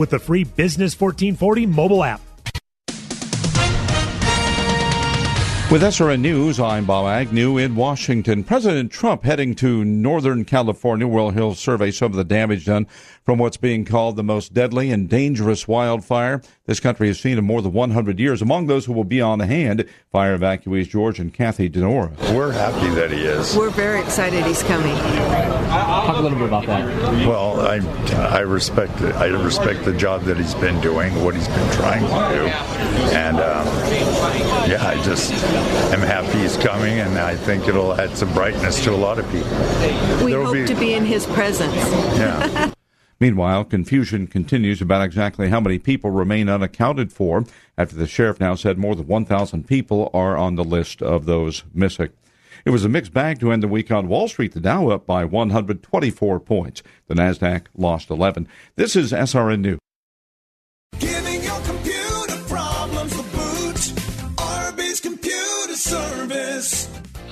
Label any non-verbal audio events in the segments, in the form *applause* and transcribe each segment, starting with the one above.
With the free Business 1440 mobile app. With SRN News, I'm Bob Agnew in Washington. President Trump heading to Northern California, where he'll survey some of the damage done from what's being called the most deadly and dangerous wildfire this country has seen in more than 100 years. Among those who will be on hand, fire evacuees George and Kathy Denora. We're happy that he is. We're very excited he's coming. Talk a little bit about that. Well, I I respect I respect the job that he's been doing, what he's been trying to do, and um, yeah, I just am happy he's coming, and I think it'll add some brightness to a lot of people. We There'll hope be, to be in his presence. Yeah. Meanwhile, confusion continues about exactly how many people remain unaccounted for after the sheriff now said more than 1,000 people are on the list of those missing. It was a mixed bag to end the week on Wall Street. The Dow up by 124 points. The Nasdaq lost 11. This is SRN News.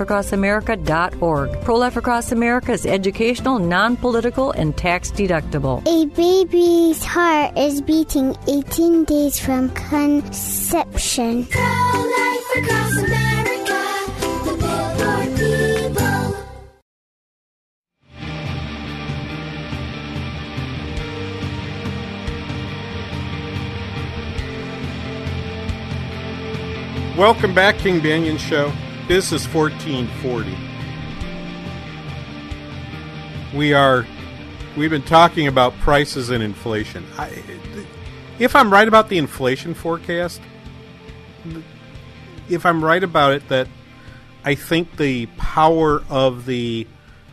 prolifeacrossamerica.org. Pro Life Across America is educational, non political, and tax deductible. A baby's heart is beating 18 days from conception. Pro Life Across America, the Billboard people. Welcome back, King Banaian Show. This is 1440. We are we've been talking about prices and inflation. I, if I'm right about the inflation forecast, if I'm right about it that I think the power of the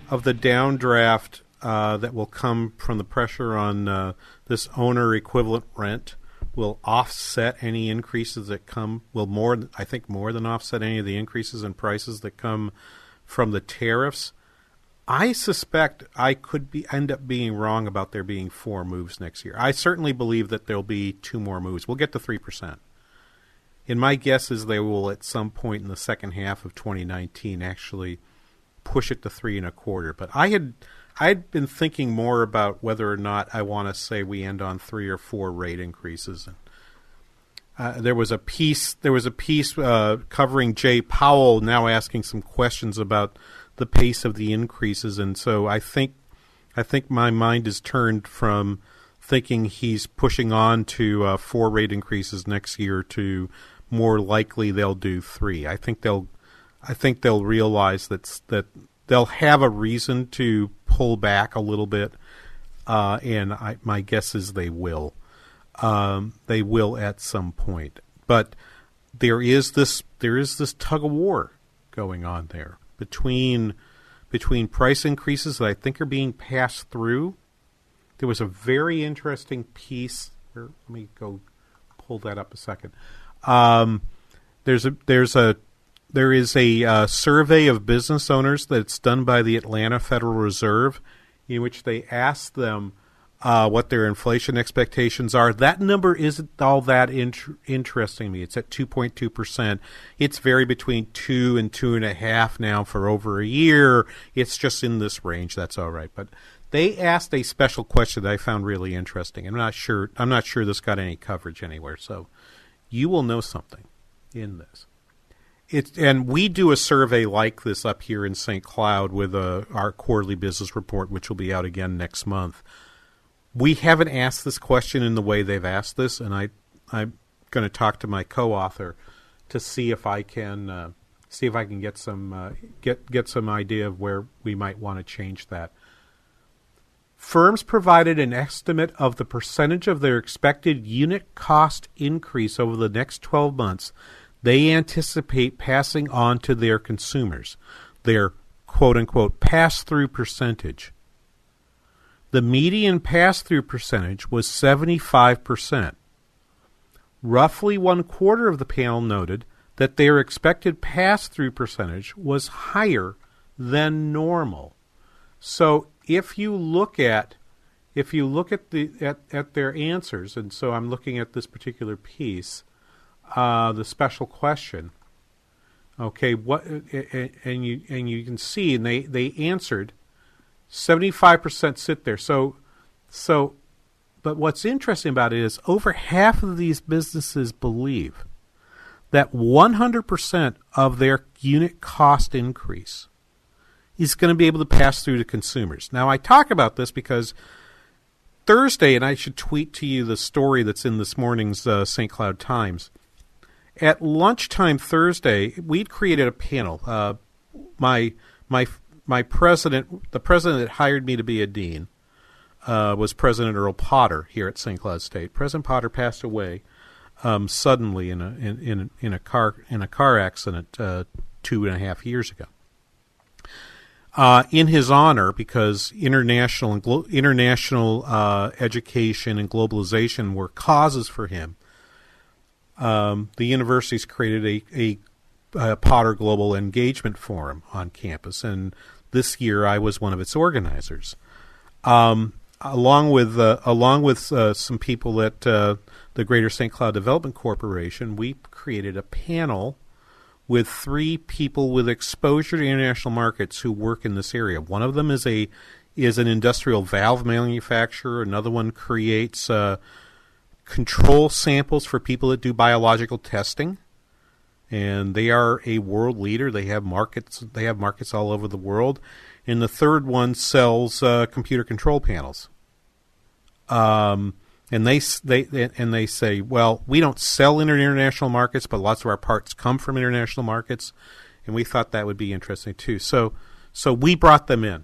of the downdraft uh, that will come from the pressure on uh, this owner equivalent rent will offset any increases that come will more I think more than offset any of the increases in prices that come from the tariffs. I suspect I could be end up being wrong about there being four moves next year. I certainly believe that there'll be two more moves. We'll get to three percent. And my guess is they will at some point in the second half of 2019 actually push it to three and a quarter. But I had I'd been thinking more about whether or not I want to say we end on three or four rate increases. Uh, there was a piece. There was a piece uh, covering Jay Powell now asking some questions about the pace of the increases, and so I think I think my mind is turned from thinking he's pushing on to uh, four rate increases next year to more likely they'll do three. I think they'll I think they'll realize that that they'll have a reason to pull back a little bit, uh, and I, my guess is they will. Um, they will at some point, but there is this there is this tug of war going on there between between price increases that I think are being passed through. There was a very interesting piece. Here, let me go pull that up a second. Um, there's a there's a there is a uh, survey of business owners that's done by the Atlanta Federal Reserve, in which they ask them uh, what their inflation expectations are. That number isn't all that int- interesting to me. It's at 2.2%. It's varied between 2 and 2.5 now for over a year. It's just in this range. That's all right. But they asked a special question that I found really interesting. I'm not sure. I'm not sure this got any coverage anywhere. So you will know something in this. It, and we do a survey like this up here in St. Cloud with uh, our quarterly business report, which will be out again next month. We haven't asked this question in the way they've asked this, and I, I'm going to talk to my co-author to see if I can uh, see if I can get some uh, get get some idea of where we might want to change that. Firms provided an estimate of the percentage of their expected unit cost increase over the next 12 months they anticipate passing on to their consumers, their quote unquote pass through percentage. The median pass through percentage was 75%. Roughly one quarter of the panel noted that their expected pass through percentage was higher than normal. So if you look at if you look at the at, at their answers, and so I'm looking at this particular piece, uh, the special question. Okay, what and you and you can see, and they they answered. Seventy five percent sit there. So, so, but what's interesting about it is over half of these businesses believe that one hundred percent of their unit cost increase is going to be able to pass through to consumers. Now, I talk about this because Thursday, and I should tweet to you the story that's in this morning's uh, St. Cloud Times. At lunchtime Thursday, we'd created a panel. Uh, my my my president, the president that hired me to be a dean, uh, was President Earl Potter here at St. Cloud State. President Potter passed away um, suddenly in a in, in in a car in a car accident uh, two and a half years ago. Uh, in his honor, because international and glo- international uh, education and globalization were causes for him, um, the university's created a, a, a, Potter Global Engagement Forum on campus, and this year I was one of its organizers, um, along with uh, along with uh, some people at uh, the Greater St. Cloud Development Corporation. We created a panel with three people with exposure to international markets who work in this area. One of them is a is an industrial valve manufacturer. Another one creates uh, control samples for people that do biological testing, and they are a world leader. They have markets. They have markets all over the world. And the third one sells uh, computer control panels. Um, and they they and they say, well, we don't sell in international markets, but lots of our parts come from international markets, and we thought that would be interesting too. So so we brought them in.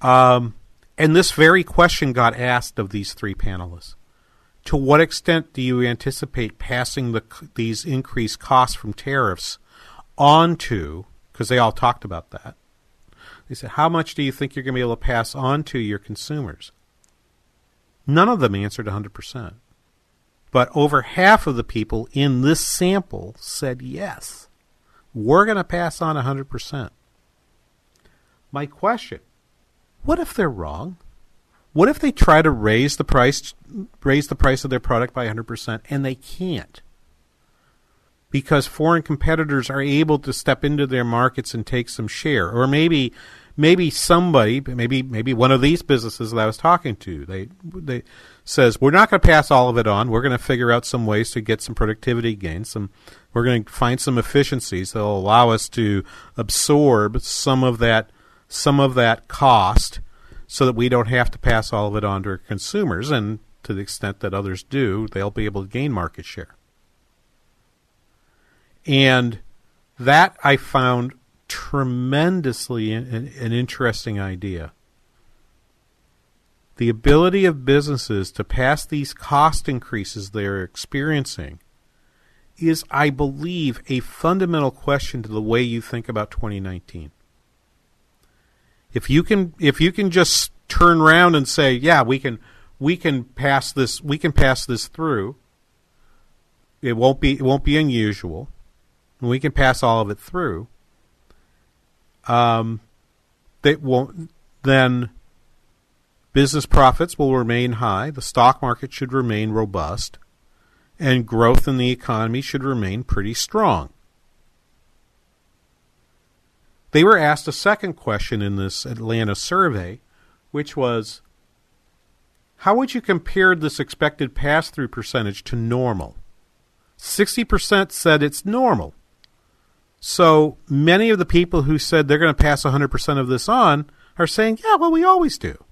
Um, and this very question got asked of these three panelists. To what extent do you anticipate passing the, these increased costs from tariffs onto, because they all talked about that, they said, how much do you think you're going to be able to pass on to your consumers? None of them answered 100%. But over half of the people in this sample said yes. We're going to pass on 100%. My question what if they're wrong? What if they try to raise the price raise the price of their product by 100% and they can't? Because foreign competitors are able to step into their markets and take some share or maybe maybe somebody, maybe maybe one of these businesses that I was talking to, they they says we're not going to pass all of it on. We're going to figure out some ways to get some productivity gains. Some we're going to find some efficiencies that will allow us to absorb some of that some of that cost, so that we don't have to pass all of it on to consumers. And to the extent that others do, they'll be able to gain market share. And that I found tremendously an, an interesting idea. The ability of businesses to pass these cost increases they're experiencing is, I believe, a fundamental question to the way you think about 2019. If you can, if you can just turn around and say, "Yeah, we can, we can pass this, we can pass this through," it won't be, it won't be unusual. We can pass all of it through. Um, they won't then business profits will remain high, the stock market should remain robust, and growth in the economy should remain pretty strong. They were asked a second question in this Atlanta survey, which was How would you compare this expected pass through percentage to normal? 60% said it's normal. So many of the people who said they're going to pass 100% of this on are saying, yeah, well, we always do.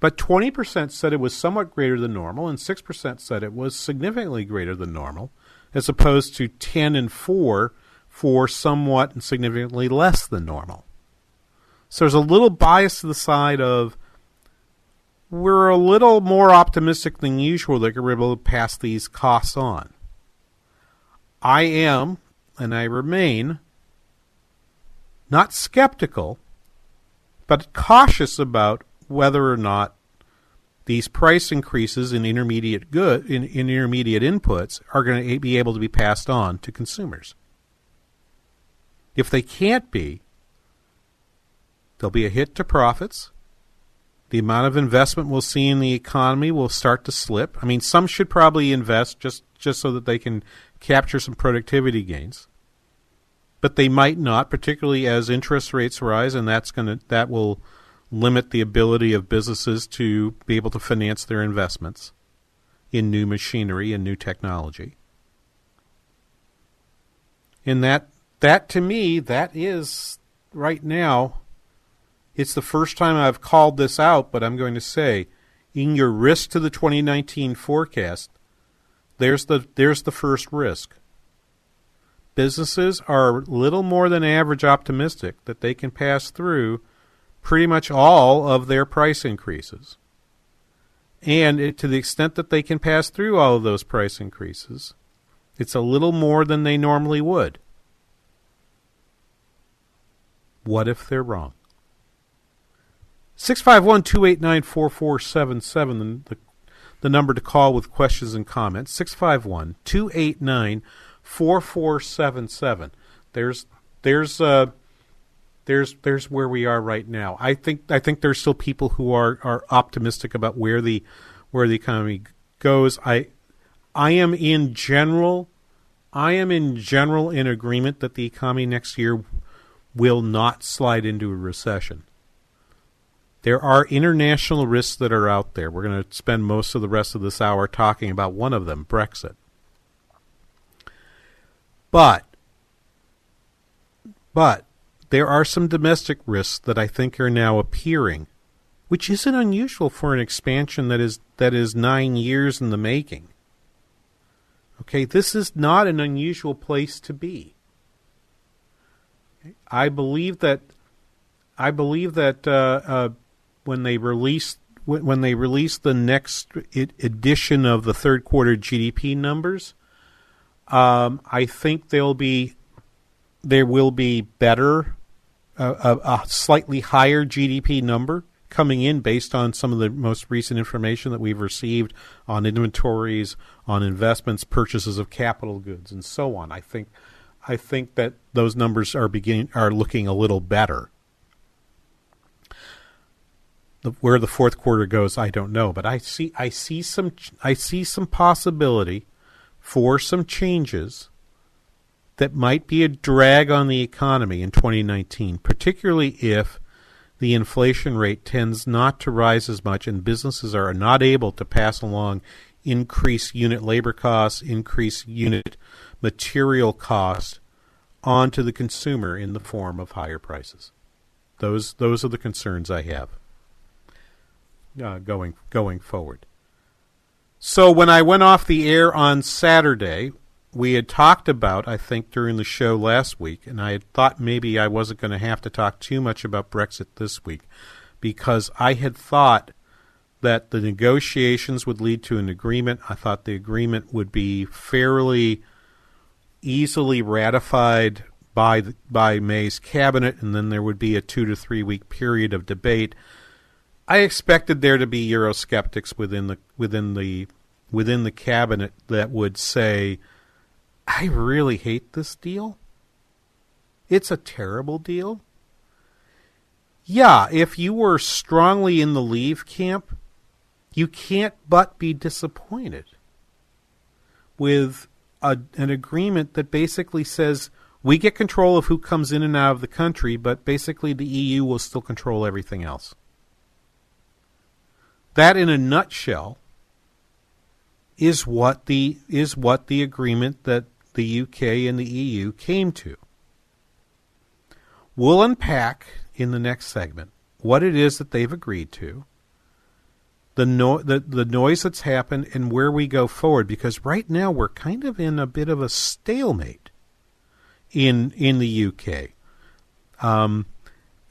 But 20% said it was somewhat greater than normal, and 6% said it was significantly greater than normal, as opposed to 10 and 4 for somewhat and significantly less than normal. So there's a little bias to the side of we're a little more optimistic than usual that we're able to pass these costs on. I am, and I remain not skeptical, but cautious about whether or not these price increases in intermediate good in, in intermediate inputs are going to be able to be passed on to consumers. If they can't be, there'll be a hit to profits. The amount of investment we'll see in the economy will start to slip. I mean, some should probably invest just, just so that they can capture some productivity gains but they might not, particularly as interest rates rise, and that's to that will limit the ability of businesses to be able to finance their investments in new machinery and new technology. And that that to me that is right now it's the first time I've called this out, but I'm going to say in your risk to the 2019 forecast, there's the there's the first risk businesses are little more than average optimistic that they can pass through pretty much all of their price increases. And it, to the extent that they can pass through all of those price increases, it's a little more than they normally would. What if they're wrong? 651 289 4477, the, number to call with questions and comments. 651 289 4477. There's there's uh there's there's where we are right now. I think I think there's still people who are are optimistic about where the where the economy goes. I I am in general I am in general in agreement that the economy next year will not slide into a recession. There are international risks that are out there. We're going to spend most of the rest of this hour talking about one of them, Brexit. But but there are some domestic risks that I think are now appearing, which isn't unusual for an expansion that is that is 9 years in the making. Okay, this is not an unusual place to be. I believe that I believe that uh, uh, when they release when they release the next edition of the third quarter GDP numbers, um, I think there'll be there will be better uh, a, a slightly higher GDP number coming in based on some of the most recent information that we've received on inventories, on investments, purchases of capital goods, and so on. I think I think that those numbers are beginning are looking a little better. The, where the fourth quarter goes, I don't know, but I see I see some I see some possibility for some changes that might be a drag on the economy in 2019, particularly if the inflation rate tends not to rise as much and businesses are not able to pass along increased unit labor costs, increased unit material costs onto the consumer in the form of higher prices. Those those are the concerns I have uh, going going forward. So when I went off the air on Saturday, we had talked about, I think, during the show last week, and I had thought maybe I wasn't going to have to talk too much about Brexit this week because I had thought that the negotiations would lead to an agreement. I thought the agreement would be fairly easily ratified by the, by May's cabinet, and then there would be a two to three week period of debate. I expected there to be Eurosceptics within the within the within the cabinet that would say, "I really hate this deal. It's a terrible deal." Yeah, if you were strongly in the leave camp, you can't but be disappointed with a, an agreement that basically says we get control of who comes in and out of the country, but basically the EU will still control everything else. That, in a nutshell, is what the is what the agreement that the UK and the EU came to. We'll unpack in the next segment what it is that they've agreed to, the, no- the the noise that's happened, and where we go forward. Because right now we're kind of in a bit of a stalemate in in the UK. Um,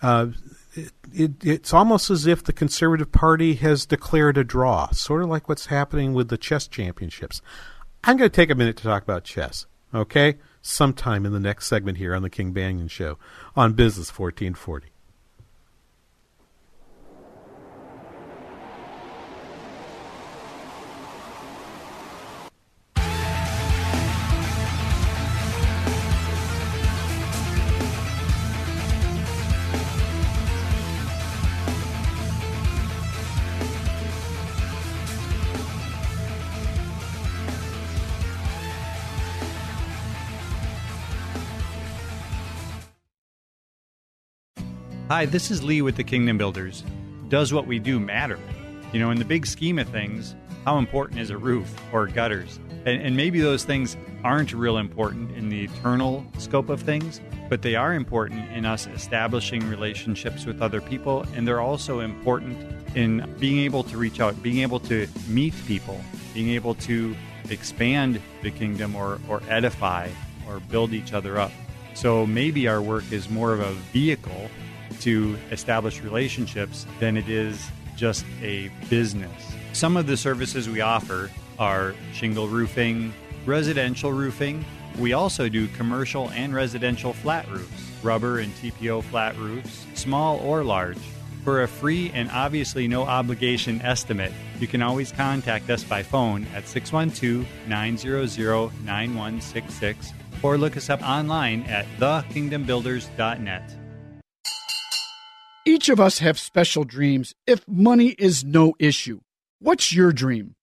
uh, it, it, it's almost as if the Conservative Party has declared a draw, sort of like what's happening with the chess championships. I'm going to take a minute to talk about chess, okay? Sometime in the next segment here on the King Banaian Show on Business 1440. Hi, this is Lee with the Kingdom Builders. Does what we do matter? You know, in the big scheme of things, how important is a roof or gutters? And, and, maybe those things aren't real important in the eternal scope of things, but they are important in us establishing relationships with other people, and they're also important in being able to reach out, being able to meet people, being able to expand the kingdom or, or edify or build each other up. So maybe our work is more of a vehicle to establish relationships than it is just a business. Some of the services we offer are shingle roofing, residential roofing. We also do commercial and residential flat roofs, rubber and TPO flat roofs, small or large. For a free and obviously no obligation estimate, you can always contact us by phone at 612 900 9166 or look us up online at thekingdombuilders.net. Each of us have special dreams if money is no issue. What's your dream?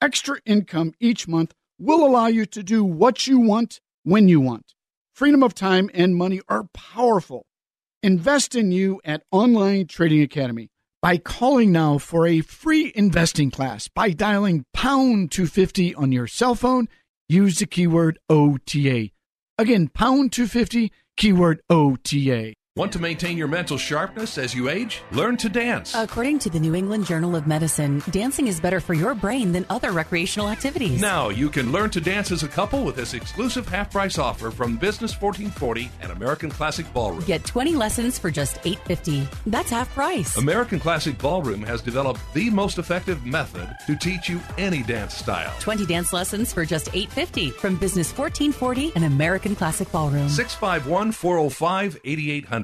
Extra income each month will allow you to do what you want when you want. Freedom of time and money are powerful. Invest in you at Online Trading Academy by calling now for a free investing class by dialing pound 250 on your cell phone. Use the keyword OTA. Again, pound 250, keyword OTA. Want to maintain your mental sharpness as you age? Learn to dance. According to the New England Journal of Medicine, dancing is better for your brain than other recreational activities. Now you can learn to dance as a couple with this exclusive half price offer from Business 1440 and American Classic Ballroom. Get 20 lessons for just $8.50. That's half price. American Classic Ballroom has developed the most effective method to teach you any dance style. 20 dance lessons for just $8.50 from Business 1440 and American Classic Ballroom. 651 405 8800.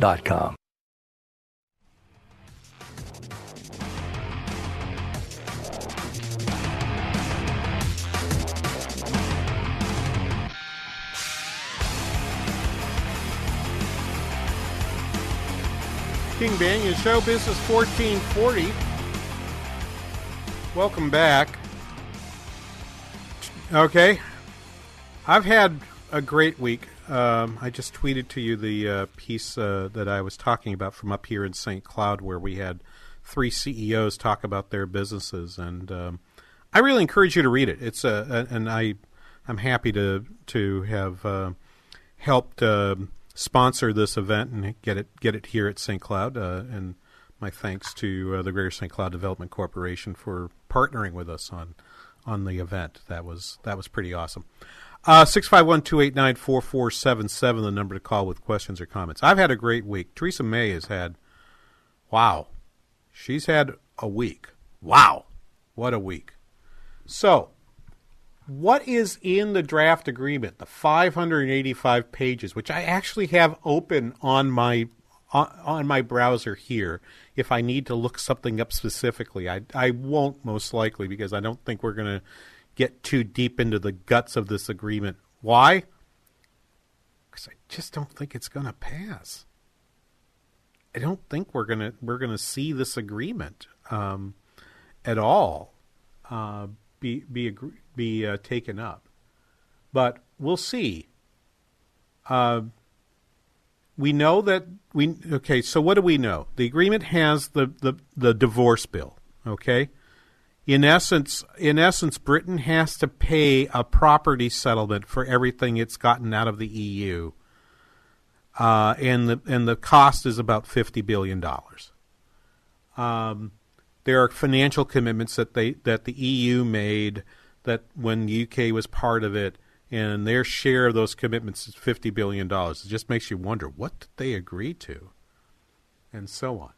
relieffactor.com. King Banaian Show, Business 1440. Welcome back. Okay. I've had a great week. Um, I just tweeted to you the uh, piece uh, that I was talking about from up here in St. Cloud, where we had three CEOs talk about their businesses, and um, I really encourage you to read it. It's a, and I, I'm happy to to have uh, helped uh, sponsor this event and get it get it here at St. Cloud. Uh, and my thanks to uh, the Greater St. Cloud Development Corporation for partnering with us on on the event. That was that was pretty awesome. Uh, six five one two eight nine four four seven seven. The number to call with questions or comments. I've had a great week. Theresa May has had, wow, she's had a week. Wow, what a week. So, what is in the draft agreement? The 585 pages, which I actually have open on my on, on my browser here. If I need to look something up specifically, I I won't most likely because I don't think we're going to get too deep into the guts of this agreement. Why? Because I just don't think it's going to pass. I don't think we're gonna we're gonna see this agreement um, at all uh, be be agree- be uh, taken up, but we'll see. Uh, we know that we okay. So what do we know? The agreement has the the, the divorce bill. Okay, in essence, in essence, Britain has to pay a property settlement for everything it's gotten out of the EU, uh, and the and the cost is about fifty billion dollars. Um, there are financial commitments that they that the EU made that when the UK was part of it, and their share of those commitments is fifty billion dollars. It just makes you wonder what did they agree to, and so on.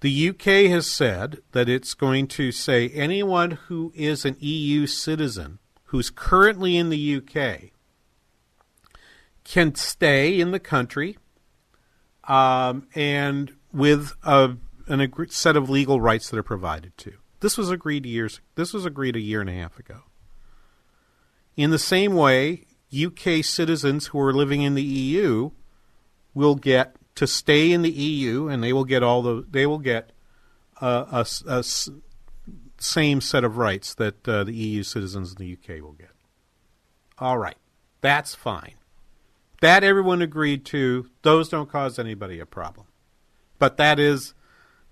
The UK has said that it's going to say anyone who is an EU citizen who's currently in the UK can stay in the country um, and with a, an set of legal rights that are provided to. This was agreed years. This was agreed a year and a half ago. In the same way, UK citizens who are living in the EU will get to stay in the EU, and they will get all the they will get uh, a, a same set of rights that uh, the EU citizens in the UK will get. All right, that's fine. That everyone agreed to. Those don't cause anybody a problem. But that is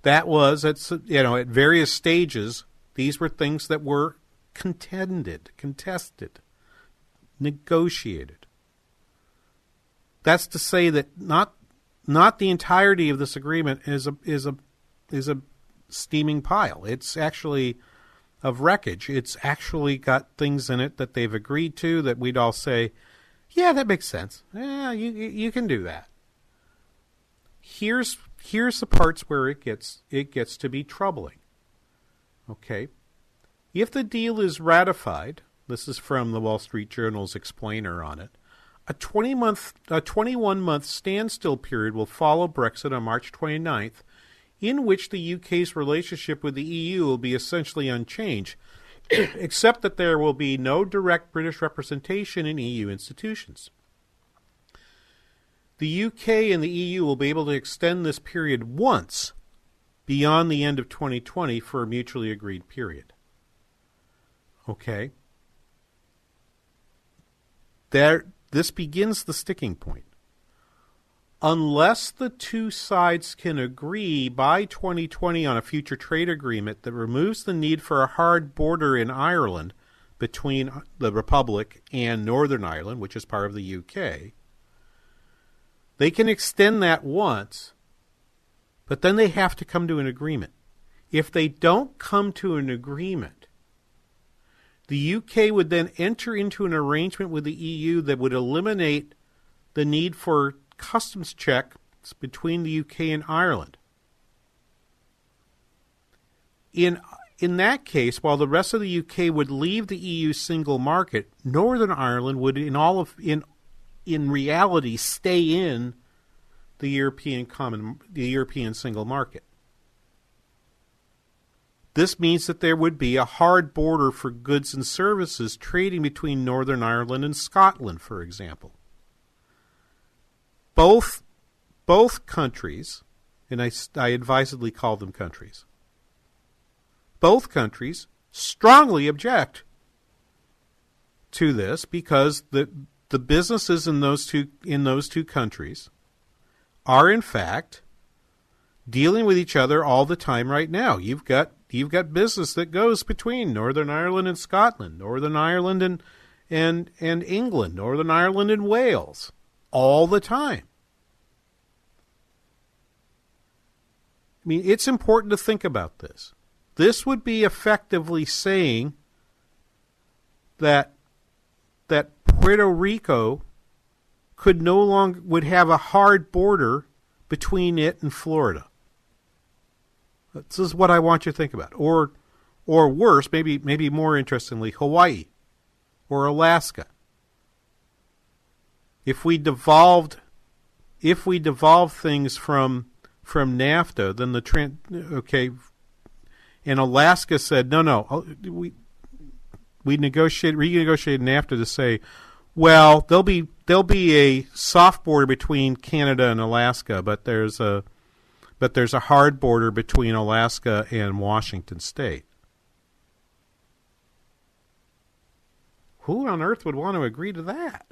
that was at you know at various stages. These were things that were contended, contested, negotiated. That's to say that not not the entirety of this agreement is a is a is a steaming pile. It's actually of wreckage. It's actually got things in it that they've agreed to that we'd all say, yeah, that makes sense. Yeah, you you can do that. Here's here's the parts where it gets it gets to be troubling. Okay. If the deal is ratified, this is from the Wall Street Journal's explainer on it. A 20 month a 21 month standstill period will follow Brexit on March 29th in which the UK's relationship with the EU will be essentially unchanged *clears throat* except that there will be no direct British representation in EU institutions. The UK and the EU will be able to extend this period once beyond the end of 2020 for a mutually agreed period. Okay? There this begins the sticking point. Unless the two sides can agree by 2020 on a future trade agreement that removes the need for a hard border in Ireland between the Republic and Northern Ireland, which is part of the UK, they can extend that once, but then they have to come to an agreement. If they don't come to an agreement, the UK would then enter into an arrangement with the EU that would eliminate the need for customs checks between the UK and Ireland. In in that case, while the rest of the UK would leave the EU single market, Northern Ireland would, in all of in in reality, stay in the European common the European single market. This means that there would be a hard border for goods and services trading between Northern Ireland and Scotland, for example. Both both countries, and I, I advisedly call them countries, both countries strongly object to this because the the businesses in those two in those two countries are in fact dealing with each other all the time right now. You've got you've got business that goes between Northern Ireland and Scotland, Northern Ireland and and and England, Northern Ireland and Wales all the time. I mean, it's important to think about this. This would be effectively saying that that Puerto Rico could no longer would have a hard border between it and Florida. This is what I want you to think about. Or or worse, maybe maybe more interestingly, Hawaii or Alaska. If we devolved if we devolved things from from NAFTA, then the trans okay and Alaska said, no, no, oh, we we negotiate renegotiated NAFTA to say, well, there'll be there'll be a soft border between Canada and Alaska, but there's a but there's a hard border between Alaska and Washington State. Who on earth would want to agree to that?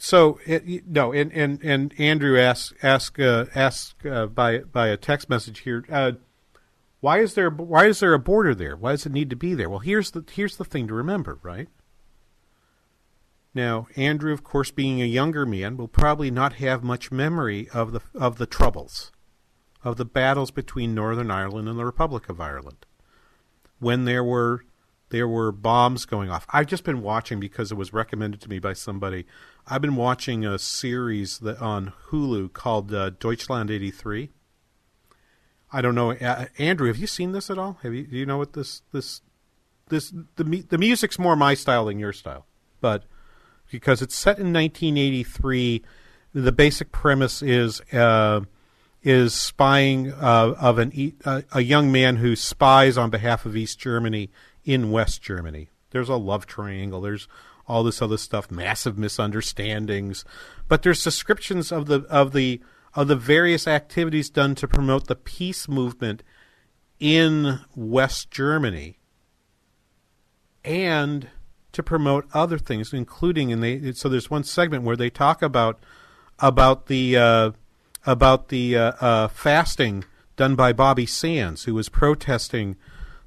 So it, no, and, and, and Andrew asked ask uh, ask uh, by by a text message here. Uh, why is there why is there a border there? Why does it need to be there? Well, here's the here's the thing to remember, right? Now, Andrew, of course, being a younger man, will probably not have much memory of the of the troubles, of the battles between Northern Ireland and the Republic of Ireland, when there were there were bombs going off. I've just been watching because it was recommended to me by somebody. I've been watching a series that on Hulu called uh, Deutschland '83. I don't know, uh, Andrew. Have you seen this at all? Have you? Do you know what this this this the the music's more my style than your style, but because it's set in 1983, the basic premise is uh, is spying uh, of an uh, a young man who spies on behalf of East Germany in West Germany. There's a love triangle. There's all this other stuff, massive misunderstandings, but there's descriptions of the of the of the various activities done to promote the peace movement in West Germany and to promote other things, including and they so there's one segment where they talk about about the uh, about the uh, uh, fasting done by Bobby Sands, who was protesting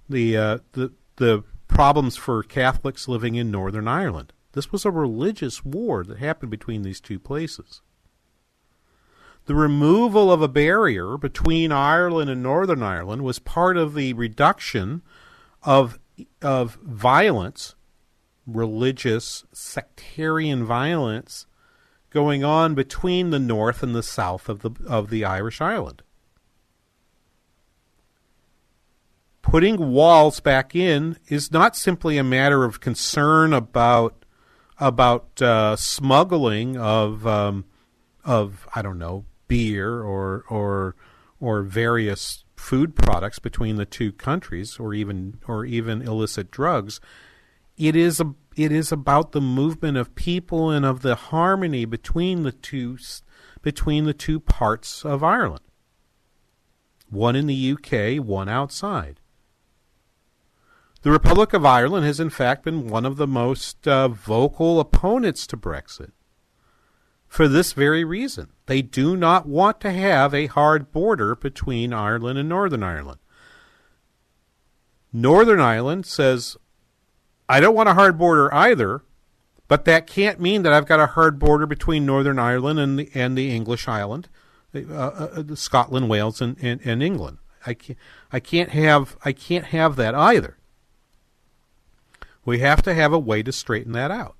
the uh, the the problems for Catholics living in Northern Ireland. This was a religious war that happened between these two places. The removal of a barrier between Ireland and Northern Ireland was part of the reduction of of violence, religious sectarian violence going on between the north and the south of the of the Irish island. putting walls back in is not simply a matter of concern about about uh, smuggling of um, of I don't know beer or or or various food products between the two countries or even or even illicit drugs it is a it is about the movement of people and of the harmony between the two between the two parts of Ireland one in the UK one outside the Republic of Ireland has, in fact, been one of the most uh, vocal opponents to Brexit for this very reason. They do not want to have a hard border between Ireland and Northern Ireland. Northern Ireland says, I don't want a hard border either, but that can't mean that I've got a hard border between Northern Ireland and the, and the English island, uh, uh, uh Scotland, Wales, and, and, and England. I can't, I can't have I can't have that either. We have to have a way to straighten that out.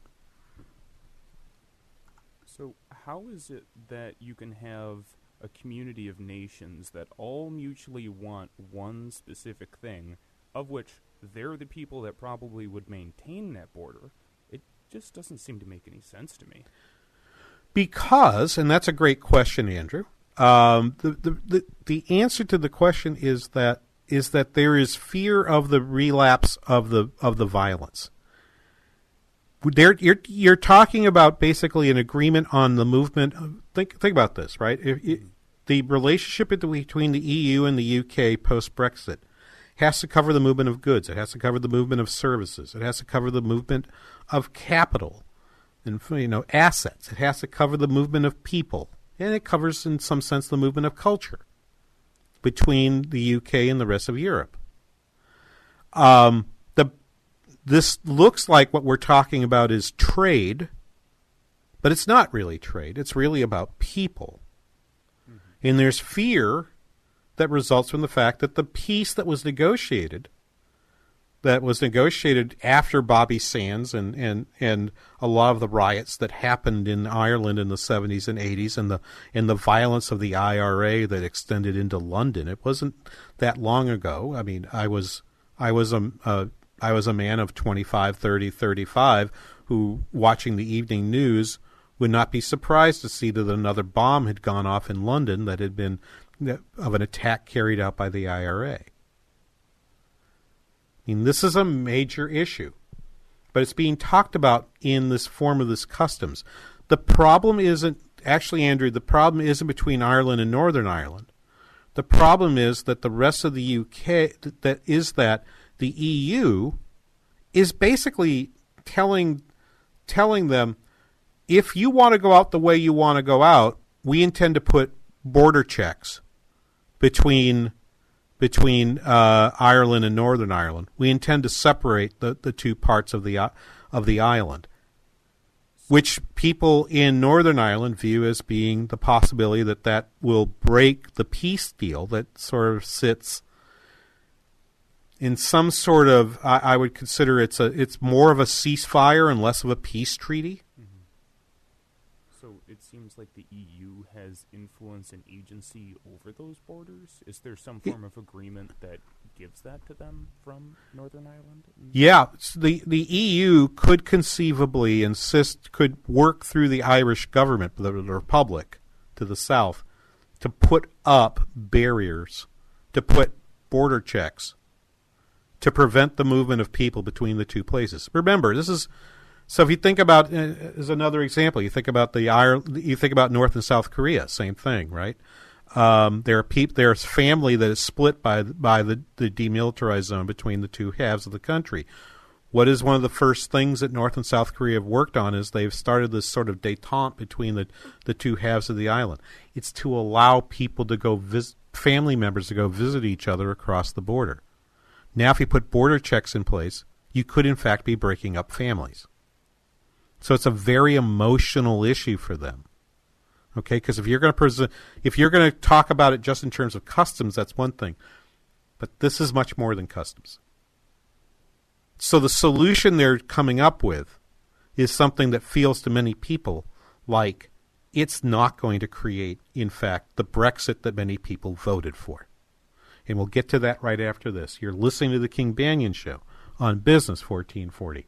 So, how is it that you can have a community of nations that all mutually want one specific thing, of which they're the people that probably would maintain that border? It just doesn't seem to make any sense to me. Because, and that's a great question, Andrew. Um, the, the, the the answer to the question is that is that there is fear of the relapse of the of the violence. There, you're you're talking about basically an agreement on the movement. Think think about this, right? If, if the relationship between the EU and the UK post Brexit has to cover the movement of goods. It has to cover the movement of services. It has to cover the movement of capital and you know assets. It has to cover the movement of people, and it covers in some sense the movement of culture between the UK and the rest of Europe. Um, the this looks like what we're talking about is trade, but it's not really trade. It's really about people, mm-hmm. and there's fear that results from the fact that the peace that was negotiated that was negotiated after Bobby Sands and, and, and a lot of the riots that happened in Ireland in the 70s and 80s and the and the violence of the IRA that extended into London. It wasn't that long ago. I mean, I was I was a, a I was a man of 25, 30, 35 who watching the evening news would not be surprised to see that another bomb had gone off in London that had been of an attack carried out by the IRA. I mean, this is a major issue, but it's being talked about in this form of this customs. The problem isn't actually, Andrew. The problem isn't between Ireland and Northern Ireland. The problem is that the rest of the UK that is that the EU is basically telling telling them if you want to go out the way you want to go out, we intend to put border checks between between uh, Ireland and Northern Ireland. We intend to separate the, the two parts of the of the island, which people in Northern Ireland view as being the possibility that that will break the peace deal that sort of sits in some sort of. I, I would consider it's a it's more of a ceasefire and less of a peace treaty. Mm-hmm. So it seems like the EU has influence and agency over those borders? Is there some form of agreement that gives that to them from Northern Ireland? Yeah, the the EU could conceivably insist could work through the Irish government, the, the Republic to the south, to put up barriers, to put border checks, to prevent the movement of people between the two places. Remember, this is so if you think about uh, as another example, you think about the Ireland, you think about North and South Korea, same thing, right? Um, there are peop- there's family that is split by by the, the demilitarized zone between the two halves of the country. What is one of the first things that North and South Korea have worked on is they've started this sort of détente between the, the two halves of the island. It's to allow people to go visit, family members to go visit each other across the border. Now, if you put border checks in place, you could in fact be breaking up families. So it's a very emotional issue for them. Okay, because if you're going to pres- if you're going to talk about it just in terms of customs, that's one thing. But this is much more than customs. So the solution they're coming up with is something that feels to many people like it's not going to create, in fact, the Brexit that many people voted for. And we'll get to that right after this. You're listening to the King Banaian Show on Business 1440.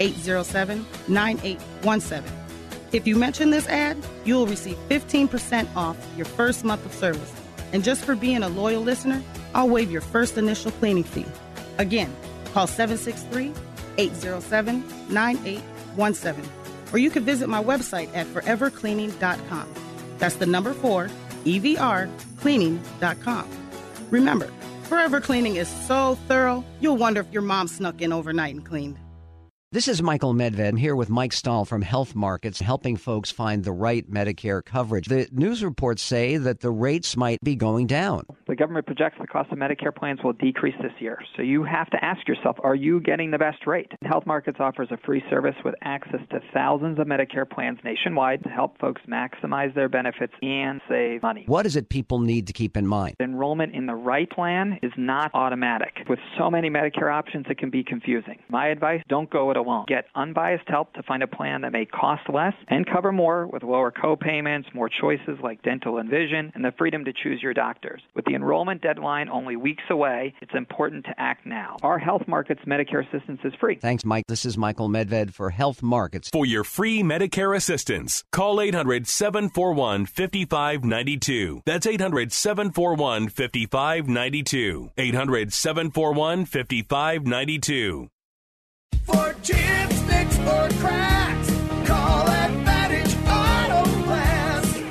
807 9817. If you mention this ad, you will receive 15% off your first month of service. And just for being a loyal listener, I'll waive your first initial cleaning fee. Again, call 763 807 9817. Or you can visit my website at forevercleaning.com. That's the number four, EVR, cleaning.com. Remember, Forever Cleaning is so thorough, you'll wonder if your mom snuck in overnight and cleaned. This is Michael Medved. I'm here with Mike Stahl from Health Markets, helping folks find the right Medicare coverage. The news reports say that the rates might be going down. The government projects the cost of Medicare plans will decrease this year. So you have to ask yourself, are you getting the best rate? Health Markets offers a free service with access to thousands of Medicare plans nationwide to help folks maximize their benefits and save money. What is it people need to keep in mind? Enrollment in the right plan is not automatic. With so many Medicare options, it can be confusing. My advice, don't go alone. Get unbiased help to find a plan that may cost less and cover more with lower co-payments, more choices like dental and vision, and the freedom to choose your doctors. With the enrollment deadline only weeks away, it's important to act now. Our Health Markets Medicare assistance is free. Thanks, Mike. This is Michael Medved for Health Markets. For your free Medicare assistance, call 800 741 5592. That's 800 741 5592. 800 741 5592. For chips, nicks, or cracks,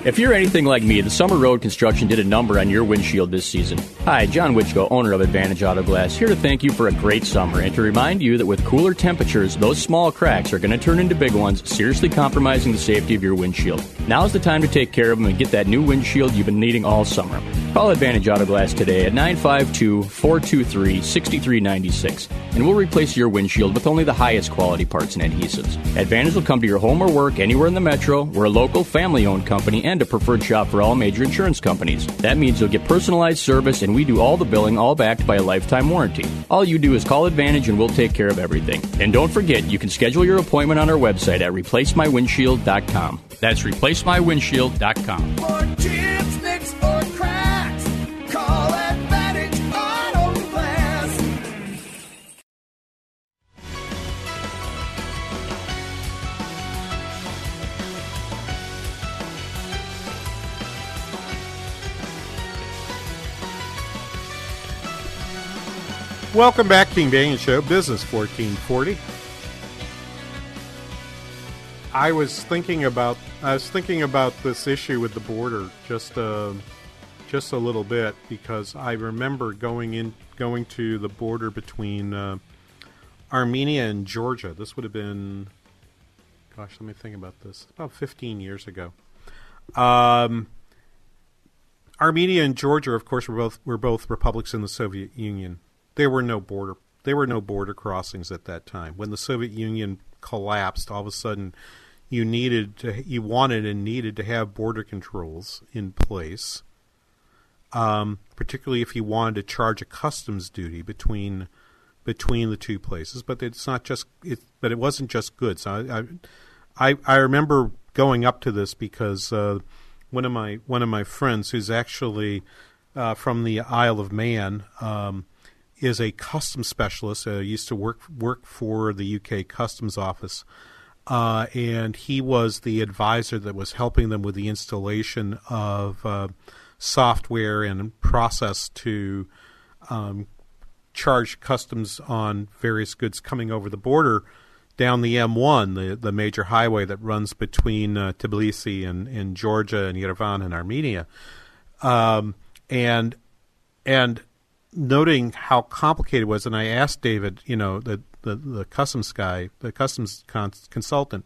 If you're anything like me, the Summer Road Construction did a number on your windshield this season. Hi, John Wichko, owner of Advantage Auto Glass, here to thank you for a great summer and to remind you that with cooler temperatures, those small cracks are going to turn into big ones, seriously compromising the safety of your windshield. Now's the time to take care of them and get that new windshield you've been needing all summer. Call Advantage Auto Glass today at 952 423 6396 and we'll replace your windshield with only the highest quality parts and adhesives. Advantage will come to your home or work anywhere in the metro. We're a local family owned company and a preferred shop for all major insurance companies. That means you'll get personalized service and we do all the billing, all backed by a lifetime warranty. All you do is call Advantage and we'll take care of everything. And don't forget, you can schedule your appointment on our website at replacemywindshield.com. That's replacemywindshield.com. Welcome back, King Banaian Show, Business 1440. I was thinking about I was thinking about this issue with the border just uh, just a little bit because I remember going in going to the border between uh, Armenia and Georgia. This would have been, gosh, let me think about this. About 15 years ago. Um, Armenia and Georgia, of course, were both were both republics in the Soviet Union. There were no border there were no border crossings at that time. When the Soviet Union collapsed, all of a sudden you needed to you wanted and needed to have border controls in place. Um, particularly if you wanted to charge a customs duty between between the two places, but it's not just it. But it wasn't just goods. I I, I remember going up to this because uh, one of my one of my friends, who's actually uh, from the Isle of Man, um, is a customs specialist. Uh, used to work work for the UK Customs Office, uh, and he was the advisor that was helping them with the installation of uh, software and process to um, charge customs on various goods coming over the border down the M1, the the major highway that runs between uh, Tbilisi and, and Georgia and Yerevan and Armenia, um, and and noting how complicated it was, and I asked David, you know, the the, the customs guy, the customs con- consultant,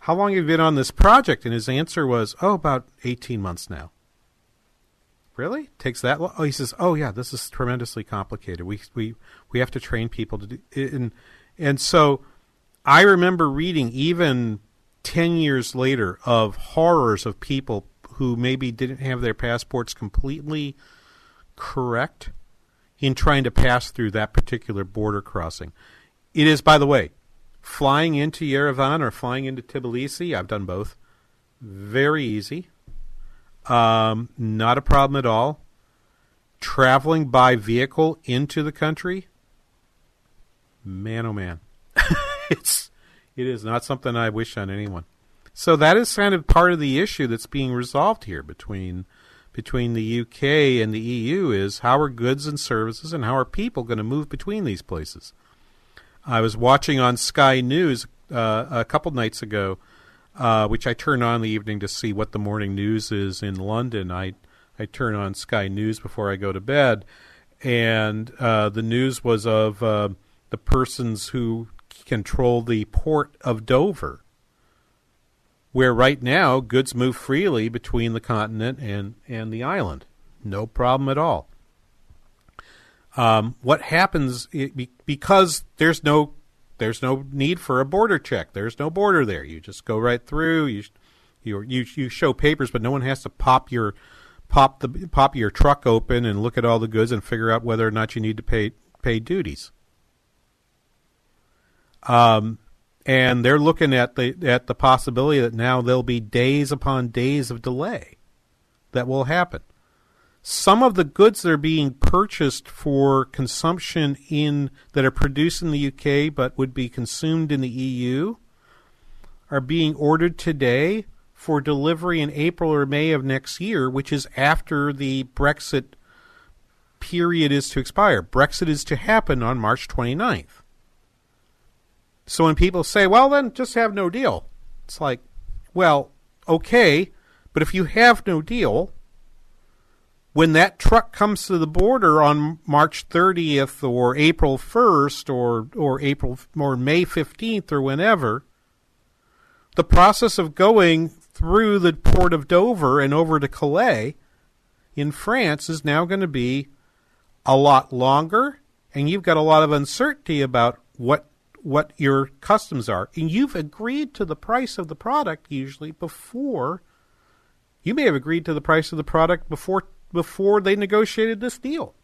how long have you been on this project? And his answer was, oh, about eighteen months now. Really? Takes that long? Oh, he says, oh yeah, this is tremendously complicated. We we we have to train people to do and and so I remember reading even 10 years later of horrors of people who maybe didn't have their passports completely correct in trying to pass through that particular border crossing. It is, by the way, flying into Yerevan or flying into Tbilisi, I've done both, very easy. Um, not a problem at all. Traveling by vehicle into the country, man, oh man, *laughs* it's it is not something I wish on anyone. So that is kind of part of the issue that's being resolved here between between the UK and the EU is how are goods and services and how are people going to move between these places. I was watching on Sky News uh, a couple nights ago, uh, which I turn on in the evening to see what the morning news is in London. I I turn on Sky News before I go to bed, and uh, the news was of uh, the persons who control the port of Dover, where right now goods move freely between the continent and, and the island. No problem at all. Um, what happens it, because there's no there's no need for a border check. There's no border there. You just go right through. You you you, you show papers, but no one has to pop your pop the pop your truck open and look at all the goods and figure out whether or not you need to pay pay duties. Um, and they're looking at the at the possibility that now there'll be days upon days of delay that will happen. Some of the goods that are being purchased for consumption in that are produced in the UK but would be consumed in the EU are being ordered today for delivery in April or May of next year, which is after the Brexit period is to expire. Brexit is to happen on March 29th. So when people say, well, then just have no deal, it's like, well, okay, but if you have no deal, when that truck comes to the border on March 30th or April 1st or, or April or May 15th or whenever, the process of going through the port of Dover and over to Calais in France is now going to be a lot longer, and you've got a lot of uncertainty about what what your customs are. And you've agreed to the price of the product usually before you may have agreed to the price of the product before before they negotiated this deal.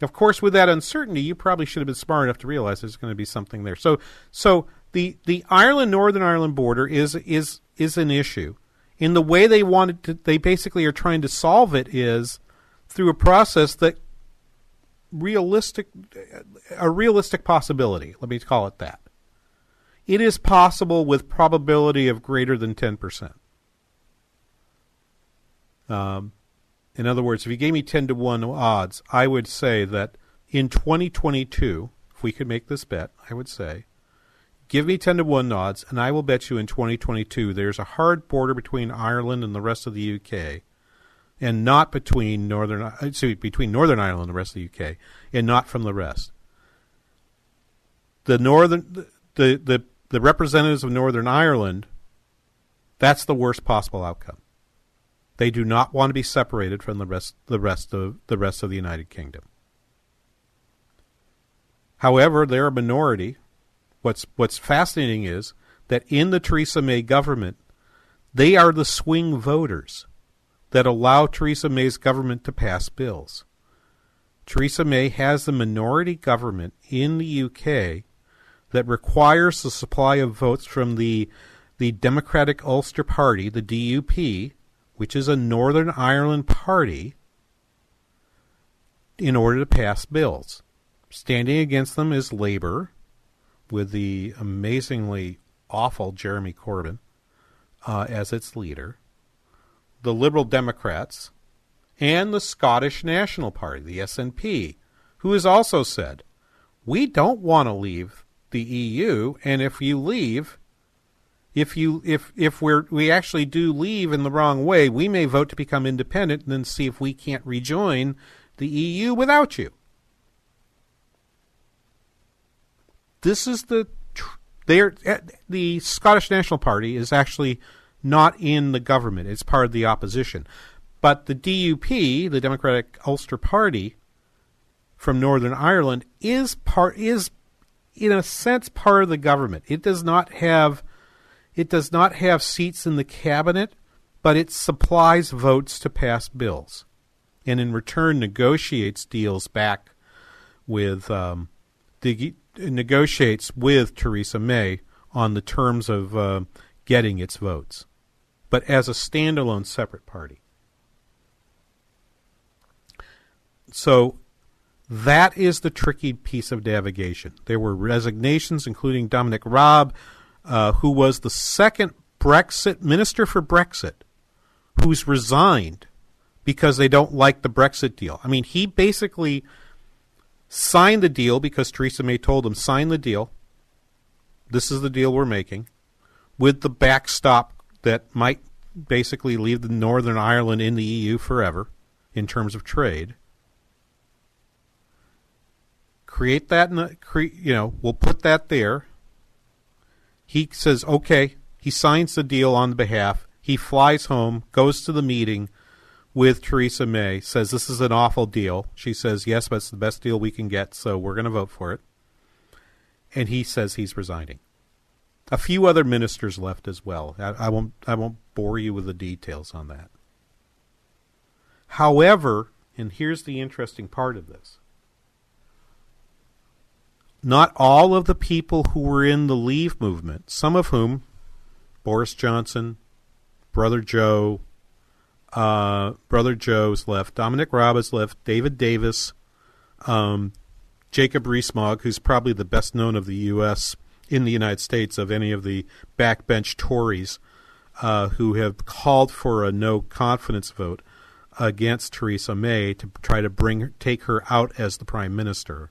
Of course, with that uncertainty, you probably should have been smart enough to realize there's going to be something there. So, so the the Ireland Northern Ireland border is is is an issue. In the way they wanted to, they basically are trying to solve it is through a process that realistic a realistic possibility. Let me call it that. It is possible with probability of greater than ten percent. Um, in other words, if you gave me ten to one odds, I would say that in 2022, if we could make this bet, I would say, give me ten to one odds, and I will bet you in 2022 there's a hard border between Ireland and the rest of the UK and not between Northern uh, sorry, between Northern Ireland and the rest of the UK, and not from the rest. The northern the the the representatives of Northern Ireland, that's the worst possible outcome. They do not want to be separated from the rest the rest of the rest of the United Kingdom. However, they're a minority. What's what's fascinating is that in the Theresa May government, they are the swing voters that allow Theresa May's government to pass bills. Theresa May has the minority government in the UK that requires the supply of votes from the the Democratic Ulster Party, the DUP, which is a Northern Ireland party, in order to pass bills. Standing against them is Labour, with the amazingly awful Jeremy Corbyn uh, as its leader the Liberal Democrats, and the Scottish National Party, the SNP, who has also said, we don't want to leave the EU, and if you leave, if you if if we're we actually do leave in the wrong way, we may vote to become independent and then see if we can't rejoin the EU without you. This is the there eh, the Scottish National Party is actually not in the government. It's part of the opposition. But the DUP, the Democratic Ulster Party from Northern Ireland, is part is in a sense part of the government. It does not have it does not have seats in the cabinet, but it supplies votes to pass bills, and in return negotiates deals back with um, the, negotiates with Theresa May on the terms of uh, getting its votes but as a standalone separate party. So that is the tricky piece of navigation. There were resignations, including Dominic Raab, uh, who was the second Brexit minister for Brexit, who's resigned because they don't like the Brexit deal. I mean, he basically signed the deal because Theresa May told him, sign the deal. This is the deal we're making with the backstop that might basically leave the Northern Ireland in the EU forever in terms of trade. Create that, in cre- you know, we'll put that there. He says, okay. He signs the deal on behalf. He flies home, goes to the meeting with Theresa May, says this is an awful deal. She says, yes, but it's the best deal we can get, so we're going to vote for it. And he says he's resigning. A few other ministers left as well. I, I won't. I won't bore you with the details on that. However, and here's the interesting part of this: not all of the people who were in the Leave movement, some of whom, Boris Johnson, Brother Jo, uh, Brother Jo's left, Dominic Raab has left, David Davis, um, Jacob Rees-Mogg, who's probably the best known of the U.S in the United States of any of the backbench Tories uh, who have called for a no confidence vote against Theresa May to try to bring take her out as the prime minister.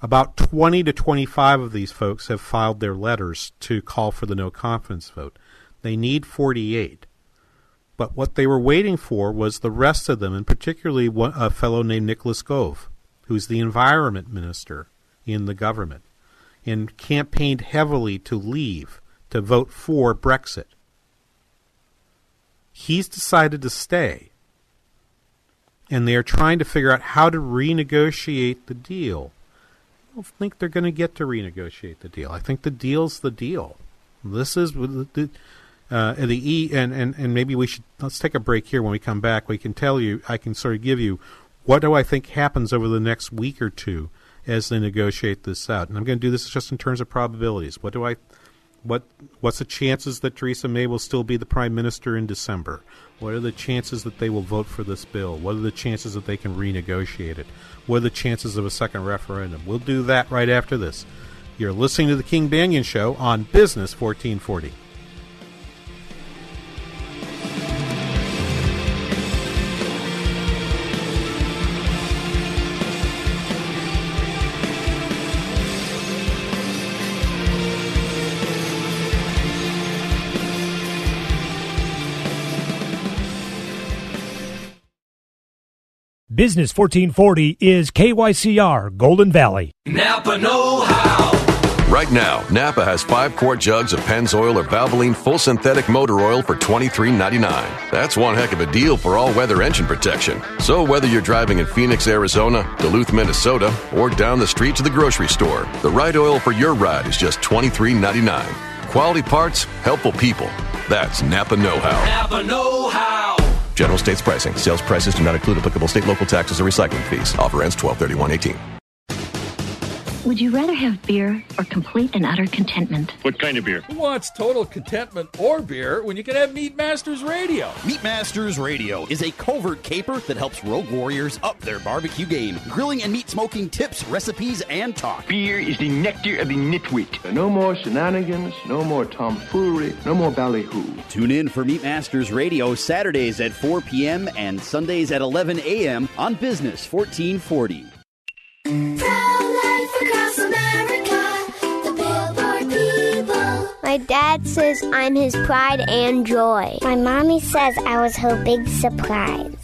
About 20 to 25 of these folks have filed their letters to call for the no confidence vote. They need 48. But what they were waiting for was the rest of them, and particularly one, a fellow named Nicholas Gove, who's the environment minister in the government and campaigned heavily to leave, to vote for Brexit. He's decided to stay. And they are trying to figure out how to renegotiate the deal. I don't think they're going to get to renegotiate the deal. I think the deal's the deal. This is the uh, the E and, and and maybe we should let's take a break here. When we come back, we can tell you. I can sort of give you what do I think happens over the next week or two as they negotiate this out. And I'm going to do this just in terms of probabilities. What do I what what's the chances that Theresa May will still be the prime minister in December? What are the chances that they will vote for this bill? What are the chances that they can renegotiate it? What are the chances of a second referendum? We'll do that right after this. You're listening to the King Banaian Show on Business 1440. Business 1440 is KYCR Golden Valley. Napa Know How. Right now, Napa has five quart jugs of Pennzoil or Valvoline full synthetic motor oil for $23.99. That's one heck of a deal for all weather engine protection. So, whether you're driving in Phoenix, Arizona, Duluth, Minnesota, or down the street to the grocery store, the right oil for your ride is just $23.99. Quality parts, helpful people. That's Napa Know How. Napa Know How. General states pricing. Sales prices do not include applicable state, local taxes, or recycling fees. Offer ends 12 18. Would you rather have beer or complete and utter contentment? What kind of beer? Who wants total contentment or beer when you can have Meat Masters Radio? Meat Masters Radio is a covert caper that helps rogue warriors up their barbecue game. Grilling and meat smoking tips, recipes, and talk. Beer is the nectar of the nitwit. No more shenanigans, no more tomfoolery, no more ballyhoo. Tune in for Meat Masters Radio Saturdays at 4 p.m. and Sundays at 11 a.m. on Business 1440. My dad says I'm his pride and joy. My mommy says I was her big surprise.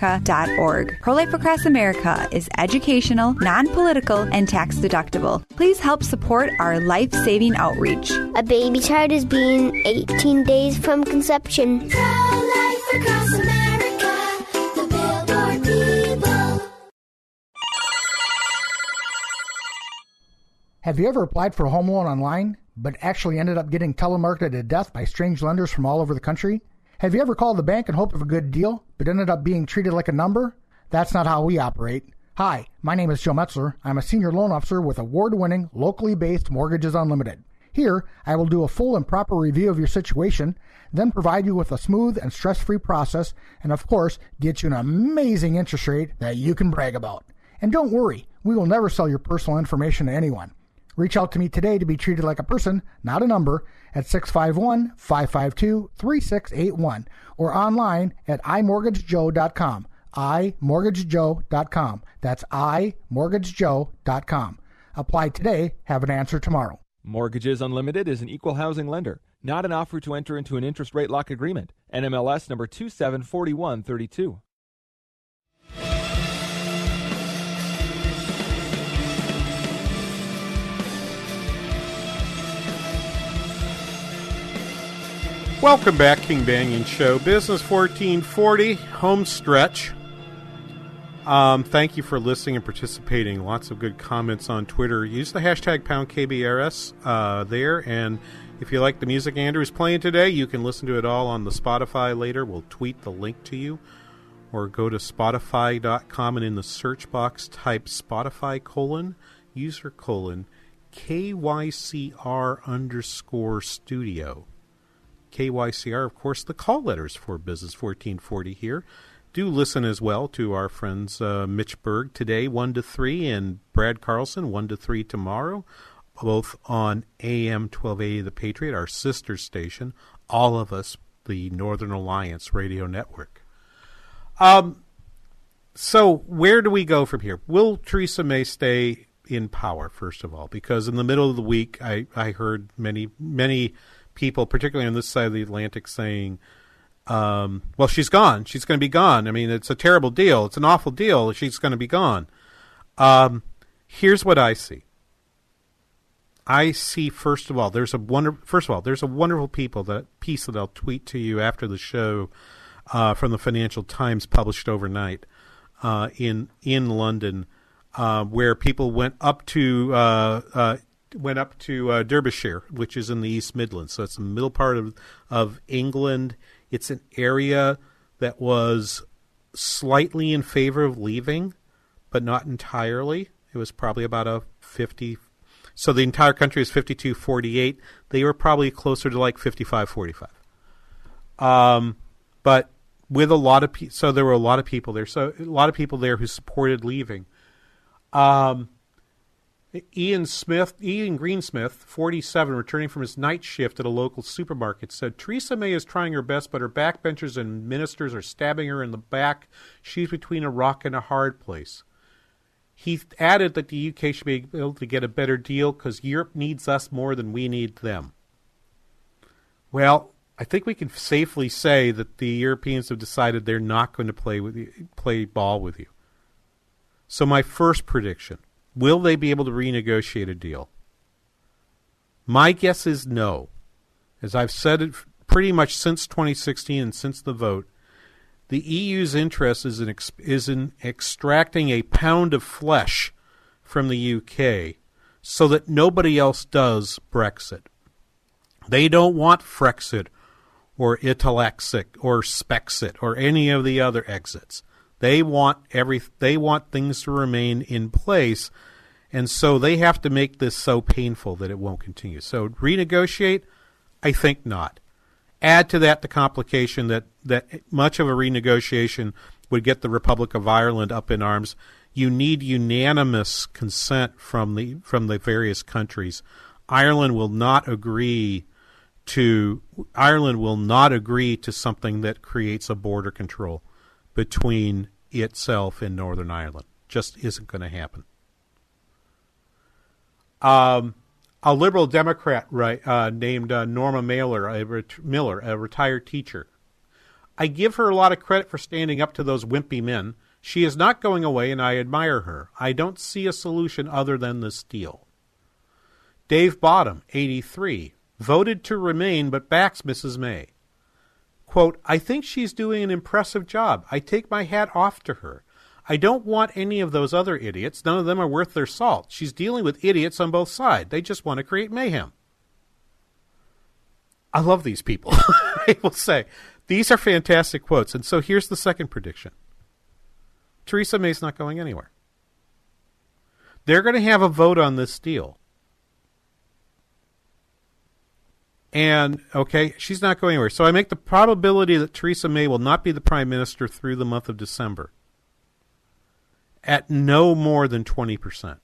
prolifeacrossamerica.org. Pro Life Across America is educational, non political, and tax deductible. Please help support our life saving outreach. A baby child is being 18 days from conception. Pro Life Across America, the billboard people. Have you ever applied for a home loan online, but actually ended up getting telemarketed to death by strange lenders from all over the country? Have you ever called the bank in hope of a good deal, but ended up being treated like a number? That's not how we operate. Hi, my name is Joe Metzler. I'm a senior loan officer with award winning, locally based Mortgages Unlimited. Here, I will do a full and proper review of your situation, then provide you with a smooth and stress free process, and of course, get you an amazing interest rate that you can brag about. And don't worry, we will never sell your personal information to anyone. Reach out to me today to be treated like a person, not a number, at 651 552 3681 or online at imortgagejoe.com. imortgagejoe.com. That's imortgagejoe.com. Apply today, have an answer tomorrow. Mortgages Unlimited is an equal housing lender, not an offer to enter into an interest rate lock agreement. NMLS number 274132. Welcome back, King Banaian Show. Business 1440, home stretch. Um, thank you for listening and participating. Lots of good comments on Twitter. Use the hashtag pound KBRS uh, there. And if you like the music Andrew's playing today, you can listen to it all on the Spotify later. We'll tweet the link to you. Or go to Spotify.com and in the search box type Spotify colon user colon KYCR underscore studio. KYCR, of course, the call letters for Business 1440 here. Do listen as well to our friends uh, Mitch Berg today, 1 to 3, and Brad Carlson, 1 to 3 tomorrow, both on AM 1280 The Patriot, our sister station, all of us, the Northern Alliance Radio Network. Um, so, where do we go from here? Will Theresa May stay in power, first of all? Because in the middle of the week, I, I heard many, many people, particularly on this side of the Atlantic, saying, um, well, she's gone. She's going to be gone. I mean, it's a terrible deal. It's an awful deal. She's going to be gone. Um, here's what I see. I see first of all, there's a wonder. First of all, there's a wonderful people that piece that I'll tweet to you after the show uh, from the Financial Times, published overnight uh, in in London, uh, where people went up to uh, uh, went up to uh, Derbyshire, which is in the East Midlands. So it's the middle part of of England. It's an area that was slightly in favor of leaving, but not entirely. It was probably about a 50. So the entire country is 52 48. They were probably closer to like 55 45. Um, but with a lot of people, so there were a lot of people there. So a lot of people there who supported leaving. Um, Ian Smith, Ian Greensmith, 47, returning from his night shift at a local supermarket, said Theresa May is trying her best, but her backbenchers and ministers are stabbing her in the back. She's between a rock and a hard place. He added that the UK should be able to get a better deal because Europe needs us more than we need them. Well, I think we can safely say that the Europeans have decided they're not going to play with you, play ball with you. So my first prediction Will they be able to renegotiate a deal? My guess is no. As I've said it pretty much since 2016 and since the vote, the EU's interest is in, ex- is in extracting a pound of flesh from the UK so that nobody else does Brexit. They don't want Frexit or Italexit or Spexit or any of the other exits. They want every they want things to remain in place, and so they have to make this so painful that it won't continue. So renegotiate, I think not. Add to that the complication that that much of a renegotiation would get the Republic of Ireland up in arms. You need unanimous consent from the from the various countries. Ireland will not agree to Ireland will not agree to something that creates a border control between itself and Northern Ireland. Just isn't going to happen. Um, a liberal Democrat right, uh, named uh, Norma Mailer, a ret- Miller, a retired teacher. I give her a lot of credit for standing up to those wimpy men. She is not going away, and I admire her. I don't see a solution other than this deal. Dave Bottom, 83, voted to remain but backs Mrs. May. Quote, I think she's doing an impressive job. I take my hat off to her. I don't want any of those other idiots. None of them are worth their salt. She's dealing with idiots on both sides. They just want to create mayhem. I love these people. *laughs* I will say these are fantastic quotes. And so here's the second prediction Theresa May's not going anywhere. They're going to have a vote on this deal. And, okay, she's not going anywhere. So I make the probability that Theresa May will not be the prime minister through the month of December at no more than 20%.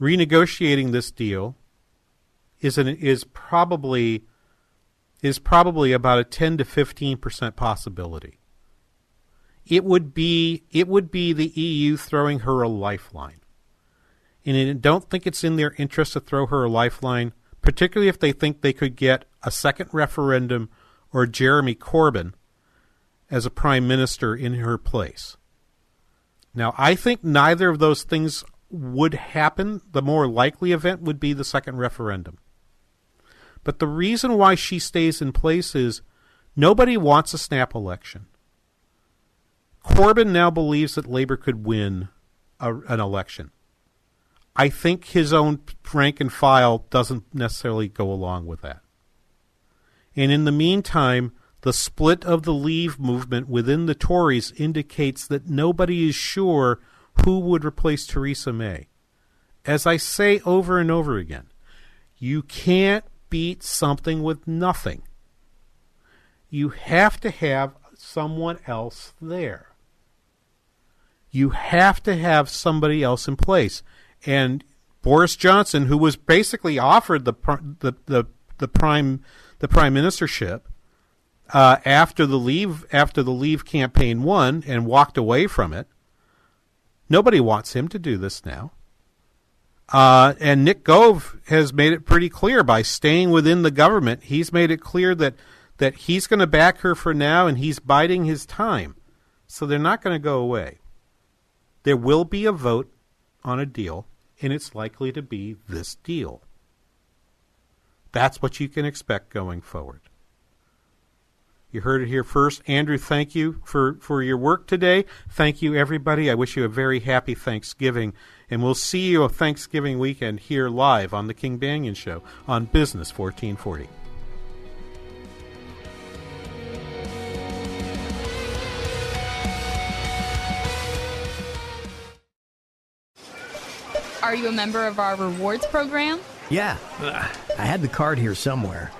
Renegotiating this deal is an, is probably is probably about a 10 to 15% possibility. It would be it would be the EU throwing her a lifeline. And I don't think it's in their interest to throw her a lifeline, particularly if they think they could get a second referendum or Jeremy Corbyn as a prime minister in her place. Now, I think neither of those things would happen. The more likely event would be the second referendum. But the reason why she stays in place is nobody wants a snap election. Corbyn now believes that Labour could win a, an election. I think his own rank and file doesn't necessarily go along with that. And in the meantime, the split of the Leave movement within the Tories indicates that nobody is sure who would replace Theresa May. As I say over and over again, you can't beat something with nothing. You have to have someone else there. You have to have somebody else in place. And Boris Johnson, who was basically offered the the the, the prime the prime ministership uh, after the leave after the leave campaign won and walked away from it, nobody wants him to do this now. Uh, and Nick Gove has made it pretty clear by staying within the government. He's made it clear that that he's going to back her for now, and he's biding his time. So they're not going to go away. There will be a vote on a deal, and it's likely to be this deal. That's what you can expect going forward. You heard it here first. Andrew, thank you for, for your work today. Thank you, everybody. I wish you a very happy Thanksgiving. And we'll see you a Thanksgiving weekend here live on The King Banaian Show on Business 1440. Are you a member of our rewards program? Yeah, uh, I had the card here somewhere.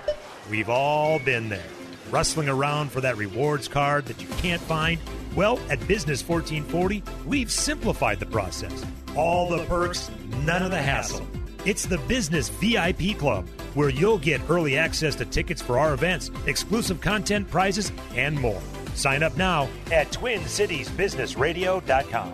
We've all been there, rustling around for that rewards card that you can't find. Well, at Business 1440, we've simplified the process. All the perks, none of the hassle. It's the Business VIP Club, where you'll get early access to tickets for our events, exclusive content, prizes, and more. Sign up now at TwinCitiesBusinessRadio.com.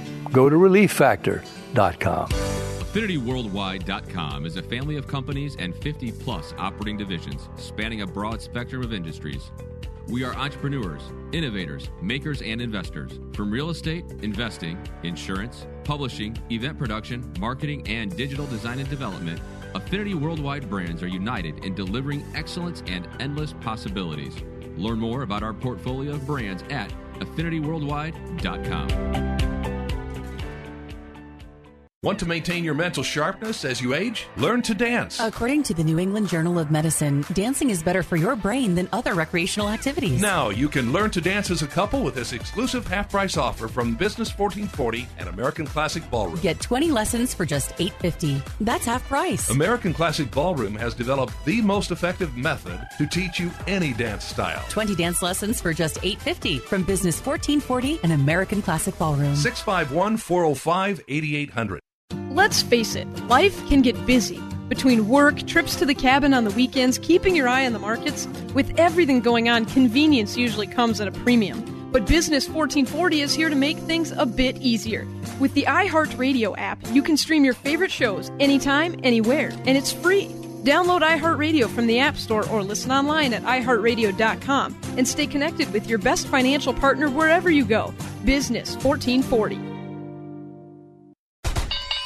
Go to relieffactor.com. AffinityWorldwide.com is a family of companies and 50 plus operating divisions spanning a broad spectrum of industries. We are entrepreneurs, innovators, makers, and investors. From real estate, investing, insurance, publishing, event production, marketing, and digital design and development, Affinity Worldwide brands are united in delivering excellence and endless possibilities. Learn more about our portfolio of brands at AffinityWorldwide.com. Want to maintain your mental sharpness as you age? Learn to dance. According to the New England Journal of Medicine, dancing is better for your brain than other recreational activities. Now you can learn to dance as a couple with this exclusive half price offer from Business 1440 and American Classic Ballroom. Get 20 lessons for just $8.50. That's half price. American Classic Ballroom has developed the most effective method to teach you any dance style. 20 dance lessons for just $8.50 from Business 1440 and American Classic Ballroom. 651 405 8800. Let's face it, life can get busy. Between work, trips to the cabin on the weekends, keeping your eye on the markets, with everything going on, convenience usually comes at a premium. But Business 1440 is here to make things a bit easier. With the iHeartRadio app, you can stream your favorite shows anytime, anywhere, and it's free. Download iHeartRadio from the App Store or listen online at iHeartRadio.com and stay connected with your best financial partner wherever you go. Business 1440.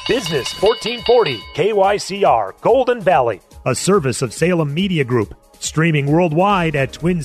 Business 1440, KYCR, Golden Valley, a service of Salem Media Group, streaming worldwide at Twin